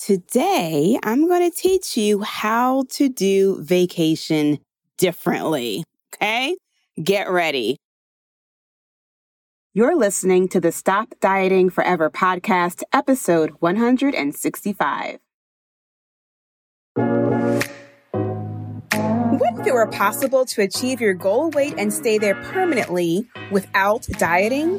Today, I'm going to teach you how to do vacation differently. Okay? Get ready. You're listening to the Stop Dieting Forever podcast, episode 165. What if it were possible to achieve your goal weight and stay there permanently without dieting?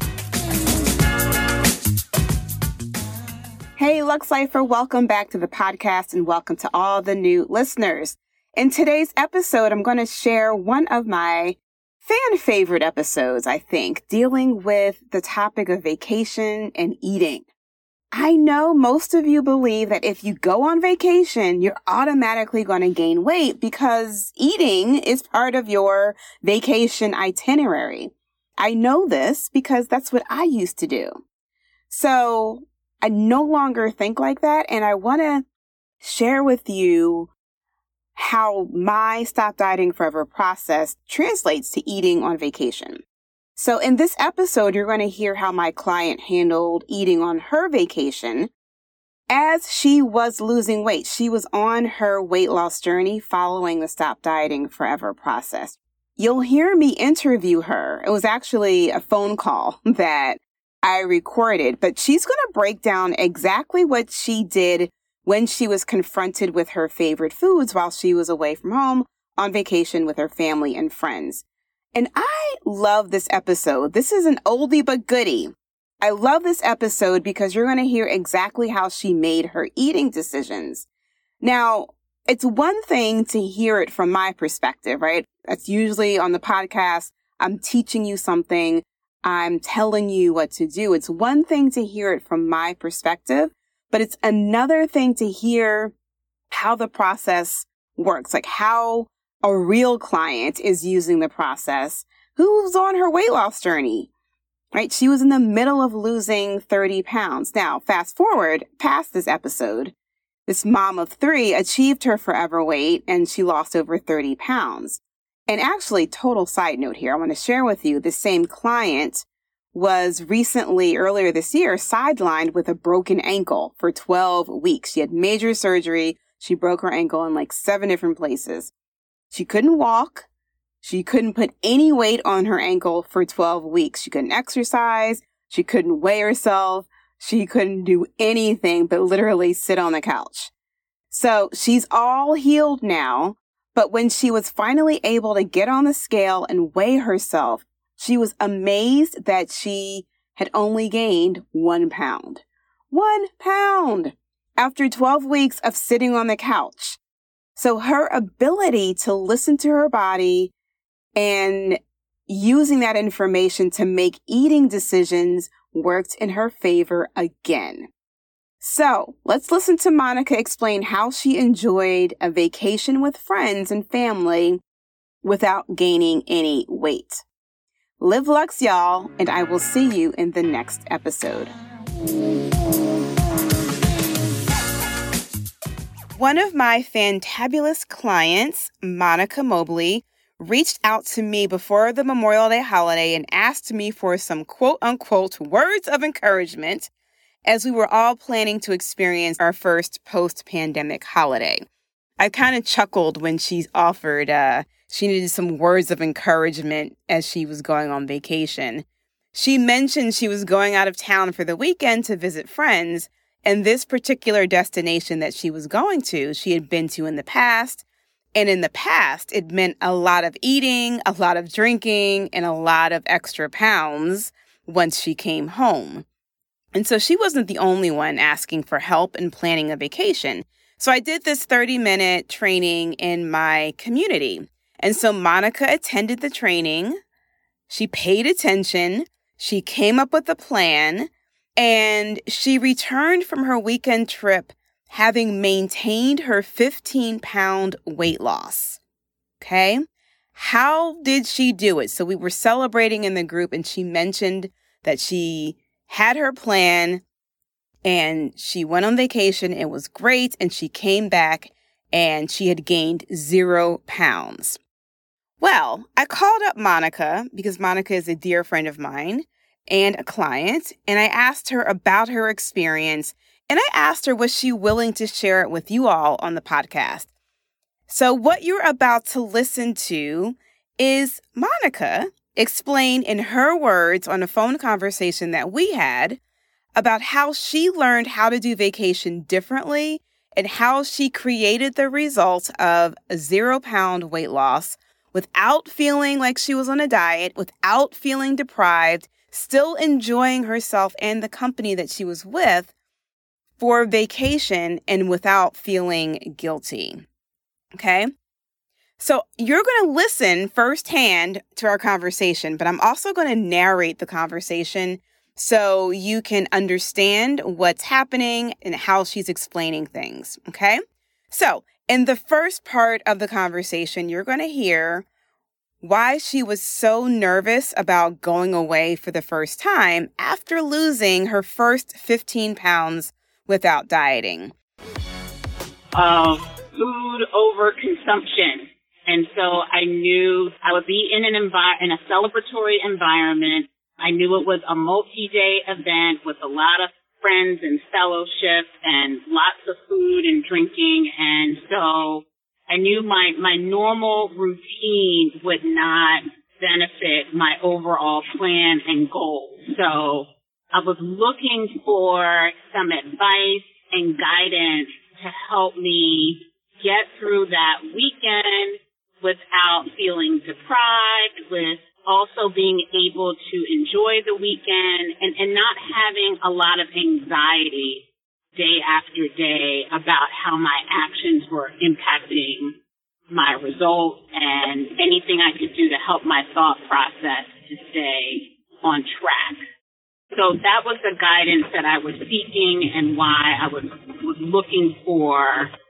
Hey, Lux Lifer, welcome back to the podcast and welcome to all the new listeners. In today's episode, I'm going to share one of my fan favorite episodes, I think, dealing with the topic of vacation and eating. I know most of you believe that if you go on vacation, you're automatically going to gain weight because eating is part of your vacation itinerary. I know this because that's what I used to do. So I no longer think like that. And I want to share with you how my stop dieting forever process translates to eating on vacation. So in this episode, you're going to hear how my client handled eating on her vacation as she was losing weight. She was on her weight loss journey following the stop dieting forever process. You'll hear me interview her. It was actually a phone call that I recorded, but she's going to break down exactly what she did when she was confronted with her favorite foods while she was away from home on vacation with her family and friends. And I love this episode. This is an oldie but goodie. I love this episode because you're going to hear exactly how she made her eating decisions. Now, it's one thing to hear it from my perspective, right? That's usually on the podcast. I'm teaching you something. I'm telling you what to do. It's one thing to hear it from my perspective, but it's another thing to hear how the process works, like how a real client is using the process who's on her weight loss journey, right? She was in the middle of losing 30 pounds. Now, fast forward past this episode, this mom of three achieved her forever weight and she lost over 30 pounds. And actually, total side note here, I want to share with you the same client was recently, earlier this year, sidelined with a broken ankle for 12 weeks. She had major surgery. She broke her ankle in like seven different places. She couldn't walk. She couldn't put any weight on her ankle for 12 weeks. She couldn't exercise. She couldn't weigh herself. She couldn't do anything but literally sit on the couch. So she's all healed now. But when she was finally able to get on the scale and weigh herself, she was amazed that she had only gained one pound. One pound after 12 weeks of sitting on the couch. So her ability to listen to her body and using that information to make eating decisions worked in her favor again. So let's listen to Monica explain how she enjoyed a vacation with friends and family without gaining any weight. Live Lux, y'all, and I will see you in the next episode. One of my fantabulous clients, Monica Mobley, reached out to me before the Memorial Day holiday and asked me for some quote unquote words of encouragement as we were all planning to experience our first post pandemic holiday. I kind of chuckled when she offered uh, she needed some words of encouragement as she was going on vacation. She mentioned she was going out of town for the weekend to visit friends, and this particular destination that she was going to, she had been to in the past. And in the past, it meant a lot of eating, a lot of drinking, and a lot of extra pounds once she came home. And so she wasn't the only one asking for help in planning a vacation. So I did this 30 minute training in my community. And so Monica attended the training. She paid attention. She came up with a plan and she returned from her weekend trip having maintained her 15 pound weight loss. Okay. How did she do it? So we were celebrating in the group and she mentioned that she had her plan and she went on vacation. It was great. And she came back and she had gained zero pounds. Well, I called up Monica because Monica is a dear friend of mine and a client, and I asked her about her experience. And I asked her, was she willing to share it with you all on the podcast? So, what you're about to listen to is Monica explain in her words on a phone conversation that we had about how she learned how to do vacation differently and how she created the result of a zero pound weight loss without feeling like she was on a diet, without feeling deprived, still enjoying herself and the company that she was with for vacation and without feeling guilty. Okay. So you're going to listen firsthand to our conversation, but I'm also going to narrate the conversation so you can understand what's happening and how she's explaining things. Okay. So in the first part of the conversation, you're going to hear why she was so nervous about going away for the first time after losing her first 15 pounds without dieting. Uh, food overconsumption. And so I knew I would be in an envi- in a celebratory environment. I knew it was a multi-day event with a lot of friends and fellowship and lots of food and drinking. And so I knew my, my normal routine would not benefit my overall plan and goals. So I was looking for some advice and guidance to help me get through that weekend without feeling deprived, with also being able to enjoy the weekend and, and not having a lot of anxiety day after day about how my actions were impacting my results and anything I could do to help my thought process to stay on track. So that was the guidance that I was seeking and why I was, was looking for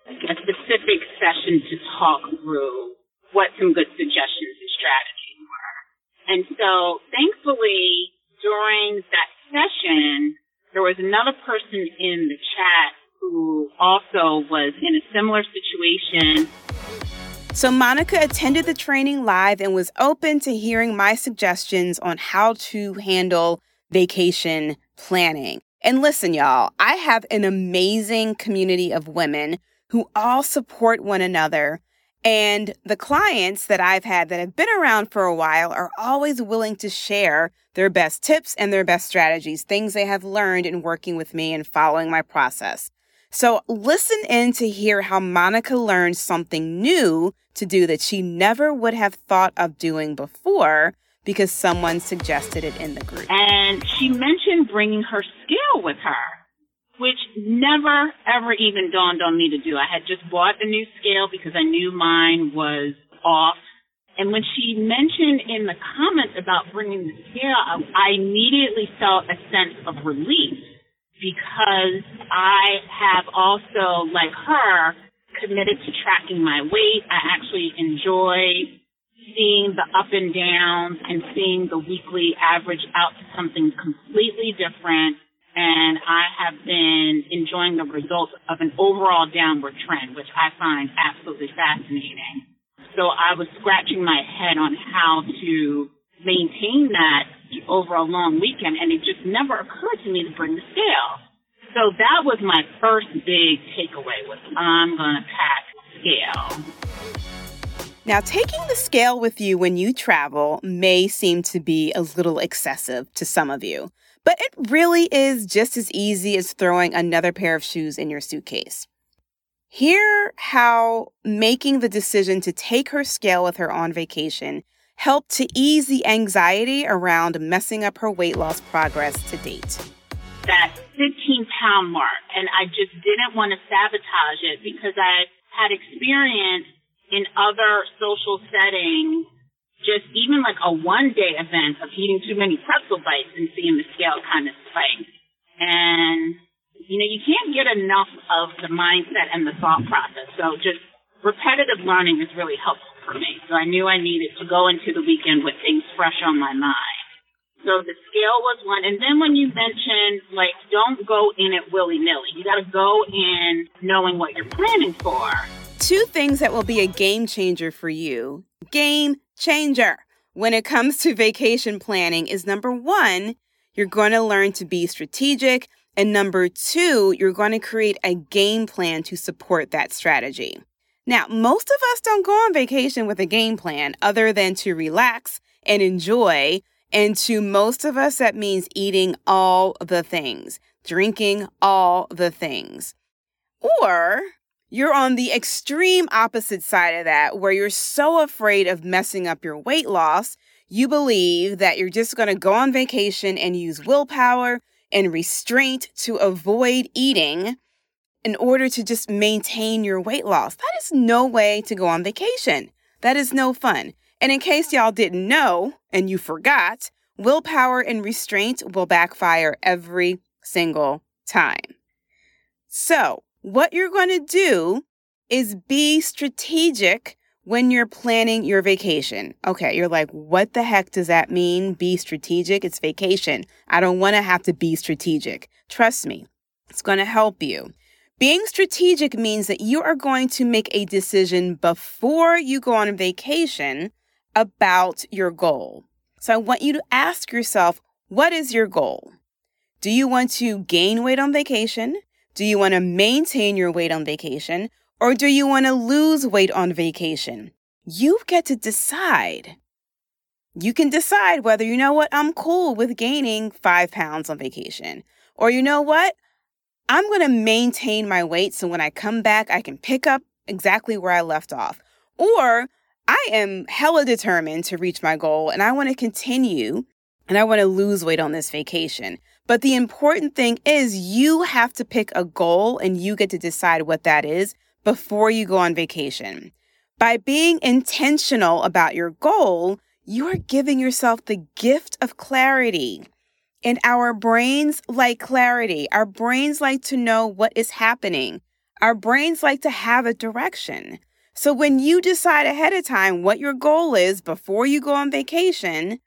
a specific session to talk through what some good suggestions and strategies were. And so thankfully during that session, there was another person in the chat who also was in a similar situation. So, Monica attended the training live and was open to hearing my suggestions on how to handle vacation planning. And listen, y'all, I have an amazing community of women who all support one another and the clients that I've had that have been around for a while are always willing to share their best tips and their best strategies, things they have learned in working with me and following my process. So listen in to hear how Monica learned something new to do that she never would have thought of doing before because someone suggested it in the group. And she mentioned bringing her scale with her which never ever even dawned on me to do. I had just bought a new scale because I knew mine was off. And when she mentioned in the comments about bringing the scale, I immediately felt a sense of relief because I have also, like her, committed to tracking my weight. I actually enjoy seeing the up and downs and seeing the weekly average out to something completely different and I have been enjoying the results of an overall downward trend, which I find absolutely fascinating. So I was scratching my head on how to maintain that over a long weekend, and it just never occurred to me to bring the scale. So that was my first big takeaway was I'm gonna pack scale. Now, taking the scale with you when you travel may seem to be a little excessive to some of you. But it really is just as easy as throwing another pair of shoes in your suitcase. Hear how making the decision to take her scale with her on vacation helped to ease the anxiety around messing up her weight loss progress to date. That 15 pound mark, and I just didn't want to sabotage it because I had experience in other social settings just even like a one day event of eating too many pretzel bites and seeing the scale kind of spike. And you know, you can't get enough of the mindset and the thought process. So just repetitive learning is really helpful for me. So I knew I needed to go into the weekend with things fresh on my mind. So the scale was one. And then when you mentioned, like, don't go in it willy nilly, you got to go in knowing what you're planning for. Two things that will be a game changer for you. Game changer when it comes to vacation planning is number one, you're going to learn to be strategic. And number two, you're going to create a game plan to support that strategy. Now, most of us don't go on vacation with a game plan other than to relax and enjoy. And to most of us, that means eating all the things, drinking all the things. Or you're on the extreme opposite side of that, where you're so afraid of messing up your weight loss, you believe that you're just going to go on vacation and use willpower and restraint to avoid eating in order to just maintain your weight loss. That is no way to go on vacation. That is no fun. And in case y'all didn't know and you forgot, willpower and restraint will backfire every single time. So, what you're going to do is be strategic when you're planning your vacation. Okay, you're like, what the heck does that mean? Be strategic? It's vacation. I don't want to have to be strategic. Trust me, it's going to help you. Being strategic means that you are going to make a decision before you go on vacation about your goal. So I want you to ask yourself, what is your goal? Do you want to gain weight on vacation? Do you want to maintain your weight on vacation? Or do you want to lose weight on vacation? You get to decide. You can decide whether, you know what, I'm cool with gaining five pounds on vacation. Or, you know what, I'm going to maintain my weight so when I come back, I can pick up exactly where I left off. Or I am hella determined to reach my goal and I want to continue and I want to lose weight on this vacation. But the important thing is you have to pick a goal and you get to decide what that is before you go on vacation. By being intentional about your goal, you are giving yourself the gift of clarity. And our brains like clarity. Our brains like to know what is happening. Our brains like to have a direction. So when you decide ahead of time what your goal is before you go on vacation,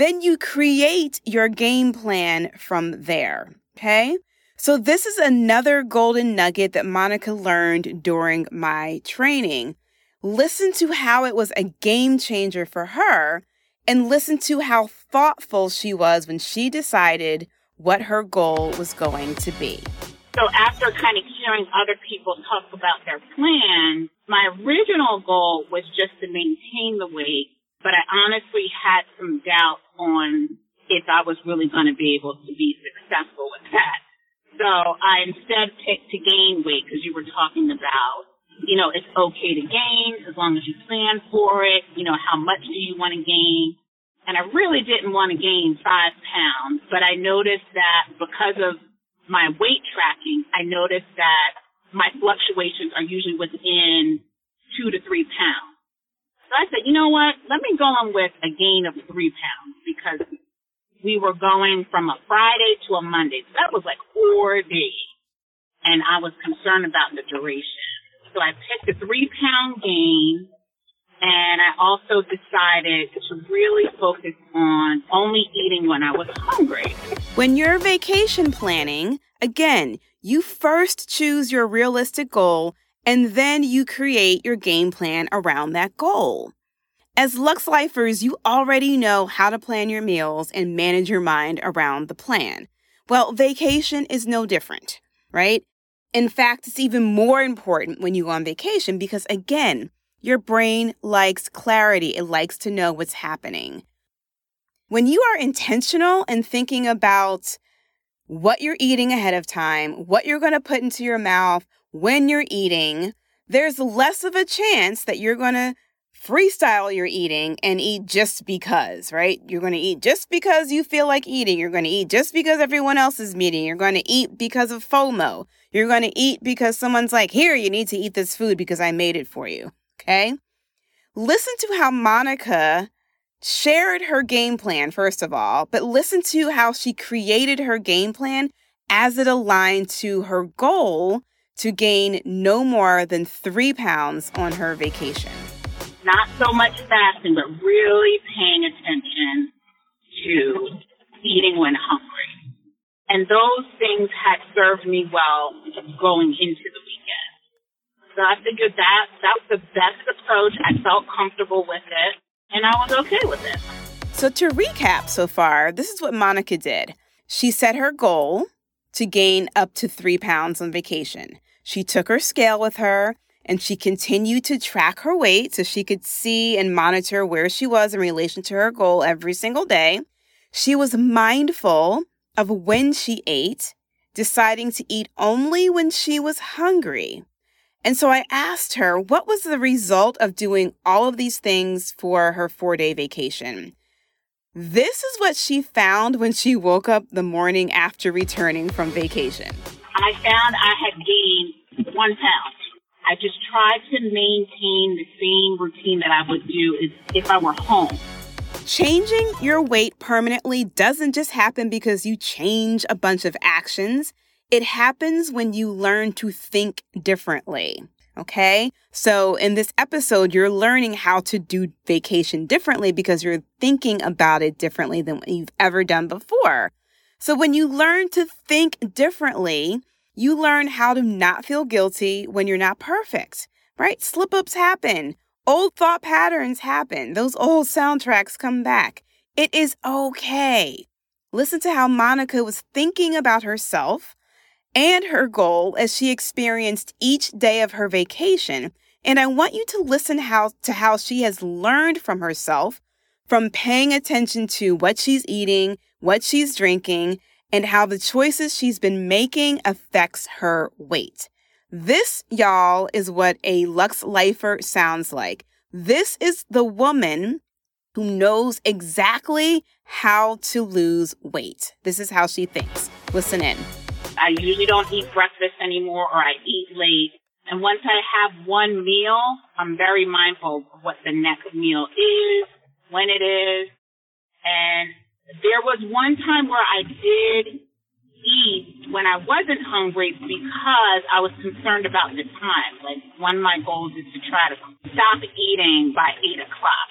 then you create your game plan from there. Okay. So this is another golden nugget that Monica learned during my training. Listen to how it was a game changer for her and listen to how thoughtful she was when she decided what her goal was going to be. So after kind of hearing other people talk about their plan, my original goal was just to maintain the weight, but I honestly had some doubt on if I was really going to be able to be successful with that. So I instead picked to gain weight because you were talking about you know, it's okay to gain as long as you plan for it. You know, how much do you want to gain? And I really didn't want to gain five pounds, but I noticed that because of my weight tracking, I noticed that my fluctuations are usually within two to three pounds. So I said, you know what? Let me go on with a gain of three pounds because we were going from a Friday to a Monday. So that was like four days. And I was concerned about the duration. So I picked a three pound gain and I also decided to really focus on only eating when I was hungry. When you're vacation planning, again, you first choose your realistic goal and then you create your game plan around that goal. As Lux Lifers, you already know how to plan your meals and manage your mind around the plan. Well, vacation is no different, right? In fact, it's even more important when you go on vacation because, again, your brain likes clarity. It likes to know what's happening. When you are intentional and thinking about what you're eating ahead of time, what you're going to put into your mouth when you're eating, there's less of a chance that you're going to freestyle your eating and eat just because, right? You're going to eat just because you feel like eating. You're going to eat just because everyone else is eating. You're going to eat because of FOMO. You're going to eat because someone's like, here, you need to eat this food because I made it for you. Okay. Listen to how Monica shared her game plan, first of all, but listen to how she created her game plan as it aligned to her goal to gain no more than three pounds on her vacation. Not so much fasting, but really paying attention to eating when hungry. And those things had served me well going into the weekend. So I figured that that was the best approach. I felt comfortable with it and I was okay with it. So to recap so far, this is what Monica did. She set her goal to gain up to three pounds on vacation. She took her scale with her and she continued to track her weight so she could see and monitor where she was in relation to her goal every single day. She was mindful of when she ate, deciding to eat only when she was hungry. And so I asked her what was the result of doing all of these things for her four day vacation. This is what she found when she woke up the morning after returning from vacation. I found I had gained one pound. I just tried to maintain the same routine that I would do if I were home. Changing your weight permanently doesn't just happen because you change a bunch of actions. It happens when you learn to think differently. Okay. So in this episode, you're learning how to do vacation differently because you're thinking about it differently than what you've ever done before. So when you learn to think differently, you learn how to not feel guilty when you're not perfect, right? Slip ups happen. Old thought patterns happen. Those old soundtracks come back. It is okay. Listen to how Monica was thinking about herself and her goal as she experienced each day of her vacation. And I want you to listen how, to how she has learned from herself from paying attention to what she's eating, what she's drinking, and how the choices she's been making affects her weight. This, y'all, is what a Lux Lifer sounds like. This is the woman who knows exactly how to lose weight. This is how she thinks. Listen in. I usually don't eat breakfast anymore or I eat late. And once I have one meal, I'm very mindful of what the next meal is, when it is. And there was one time where I did eat when I wasn't hungry because I was concerned about the time. Like one of my goals is to try to stop eating by eight o'clock.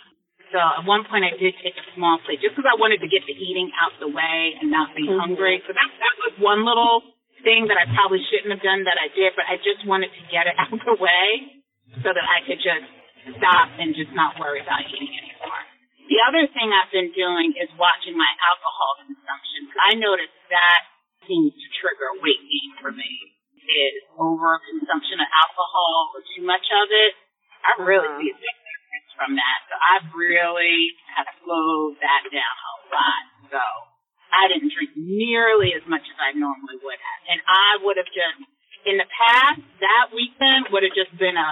So at one point I did take a small plate just because I wanted to get the eating out the way and not be mm-hmm. hungry. So that, that was one little thing that I probably shouldn't have done that I did, but I just wanted to get it out the way so that I could just stop and just not worry about eating anymore. The other thing I've been doing is watching my alcohol consumption. I noticed that seems to trigger weight gain for me is over consumption of alcohol or too much of it. I really uh-huh. see a big difference from that. So I've really have slowed that down a lot. So I didn't drink nearly as much as I normally would have. And I would have just, in the past, that weekend would have just been a,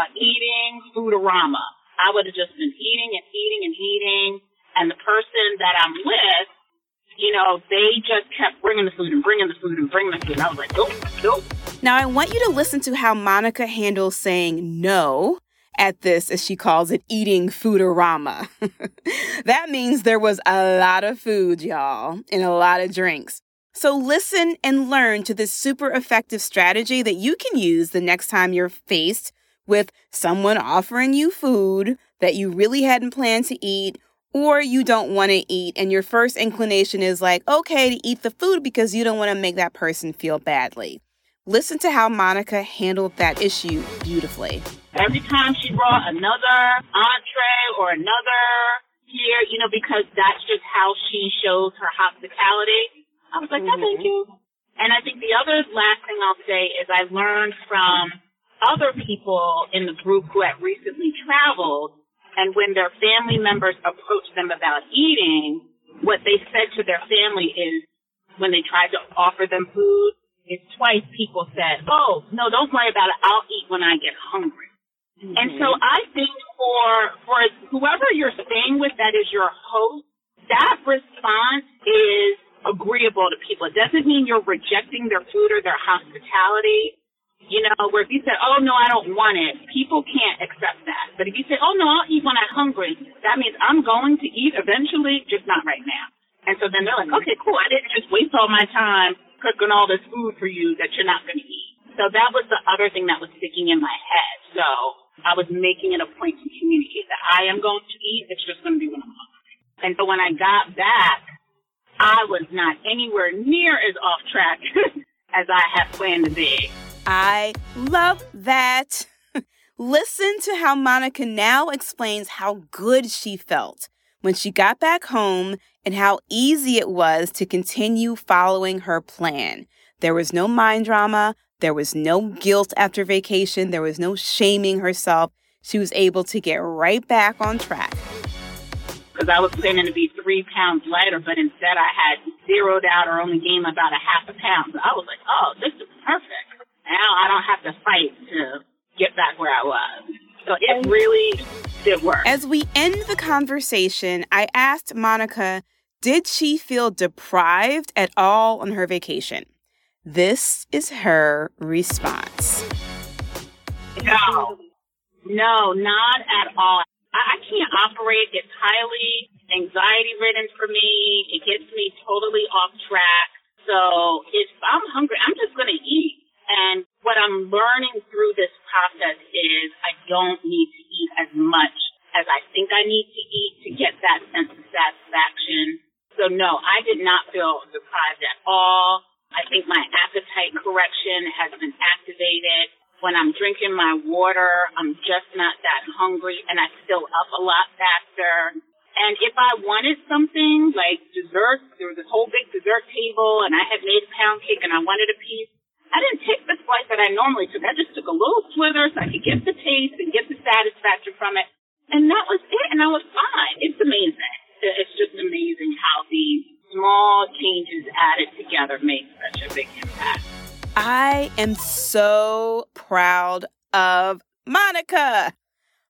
a eating foodorama. I would have just been eating and eating and eating. And the person that I'm with, you know, they just kept bringing the food and bringing the food and bringing the food. And I was like, nope, nope. Now, I want you to listen to how Monica handles saying no at this, as she calls it, eating foodorama. that means there was a lot of food, y'all, and a lot of drinks. So listen and learn to this super effective strategy that you can use the next time you're faced with someone offering you food that you really hadn't planned to eat or you don't want to eat and your first inclination is like, okay, to eat the food because you don't want to make that person feel badly. Listen to how Monica handled that issue beautifully. Every time she brought another entree or another here, you know, because that's just how she shows her hospitality. I was like, mm-hmm. oh, thank you. And I think the other last thing I'll say is I learned from other people in the group who had recently traveled and when their family members approached them about eating, what they said to their family is when they tried to offer them food, it's twice people said, "Oh, no, don't worry about it. I'll eat when I get hungry." Mm-hmm. And so I think for for whoever you're staying with, that is your host, that response is agreeable to people. It doesn't mean you're rejecting their food or their hospitality. You know, where if you say, "Oh no, I don't want it," people can't accept that. But if you say, "Oh no, I'll eat when I'm hungry," that means I'm going to eat eventually, just not right now. And so then they're like, "Okay, cool. I didn't just waste all my time." cooking all this food for you that you're not going to eat. So that was the other thing that was sticking in my head. So I was making it a point to communicate that I am going to eat. It's just going to be when I'm hungry. And so when I got back, I was not anywhere near as off track as I had planned to be. I love that. Listen to how Monica now explains how good she felt when she got back home and how easy it was to continue following her plan. There was no mind drama. There was no guilt after vacation. There was no shaming herself. She was able to get right back on track because I was planning to be three pounds lighter, but instead I had zeroed out or only gained about a half a pound. So I was like, oh, this is perfect. Now I don't have to fight to get back where I was. So it really did work. As we end the conversation, I asked Monica, did she feel deprived at all on her vacation? This is her response. No, no, not at all. I, I can't operate. It's highly anxiety ridden for me. It gets me totally off track. So if I'm hungry, I'm just going to eat. And what I'm learning through this process is I don't need to eat as much as I think I need to eat to get that sense of satisfaction. So no, I did not feel deprived at all. I think my appetite correction has been activated. When I'm drinking my water, I'm just not that hungry and I fill up a lot faster. And if I wanted something like dessert, there was this whole big dessert table and I had made a pound cake and I wanted a piece, I didn't take that I normally took. I just took a little slither so I could get the taste and get the satisfaction from it. And that was it and I was fine. It's amazing. It's just amazing how these small changes added together make such a big impact. I am so proud of Monica.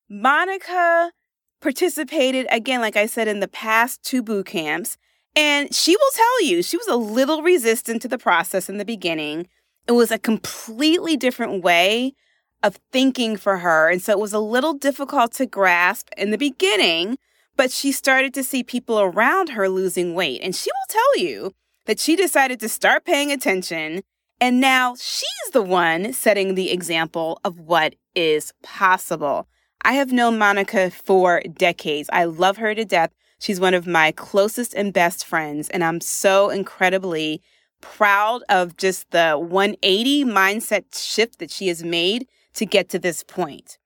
Monica participated again, like I said, in the past two boot camps. And she will tell you she was a little resistant to the process in the beginning. It was a completely different way of thinking for her. And so it was a little difficult to grasp in the beginning, but she started to see people around her losing weight. And she will tell you that she decided to start paying attention and now she's the one setting the example of what is possible. I have known Monica for decades. I love her to death. She's one of my closest and best friends, and I'm so incredibly proud of just the 180 mindset shift that she has made to get to this point.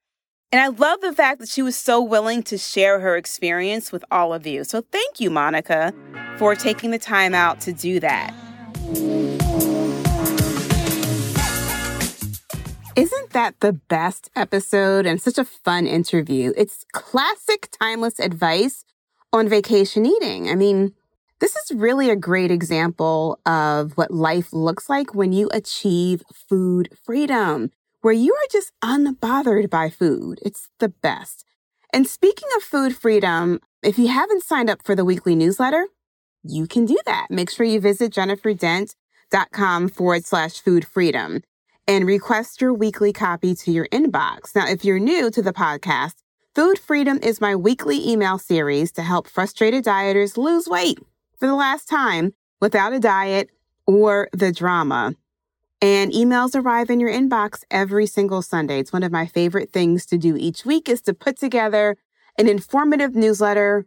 And I love the fact that she was so willing to share her experience with all of you. So thank you, Monica, for taking the time out to do that. Isn't that the best episode and such a fun interview? It's classic timeless advice on vacation eating. I mean, this is really a great example of what life looks like when you achieve food freedom, where you are just unbothered by food. It's the best. And speaking of food freedom, if you haven't signed up for the weekly newsletter, you can do that. Make sure you visit jenniferdent.com forward slash food freedom and request your weekly copy to your inbox. Now, if you're new to the podcast, Food Freedom is my weekly email series to help frustrated dieters lose weight for the last time without a diet or the drama. And emails arrive in your inbox every single Sunday. It's one of my favorite things to do each week is to put together an informative newsletter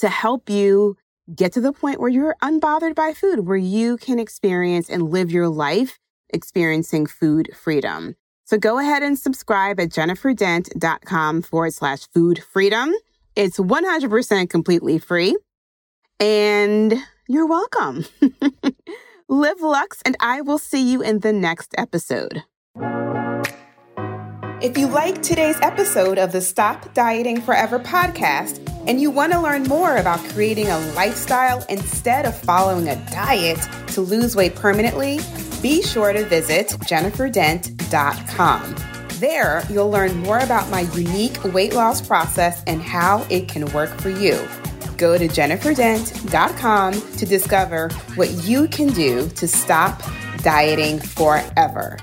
to help you get to the point where you're unbothered by food, where you can experience and live your life experiencing food freedom. So go ahead and subscribe at jenniferdent.com forward slash food freedom. It's 100% completely free and you're welcome. Live Lux, and I will see you in the next episode. If you like today's episode of the Stop Dieting Forever podcast and you want to learn more about creating a lifestyle instead of following a diet to lose weight permanently, be sure to visit jenniferdent.com. There, you'll learn more about my unique weight loss process and how it can work for you. Go to jenniferdent.com to discover what you can do to stop dieting forever.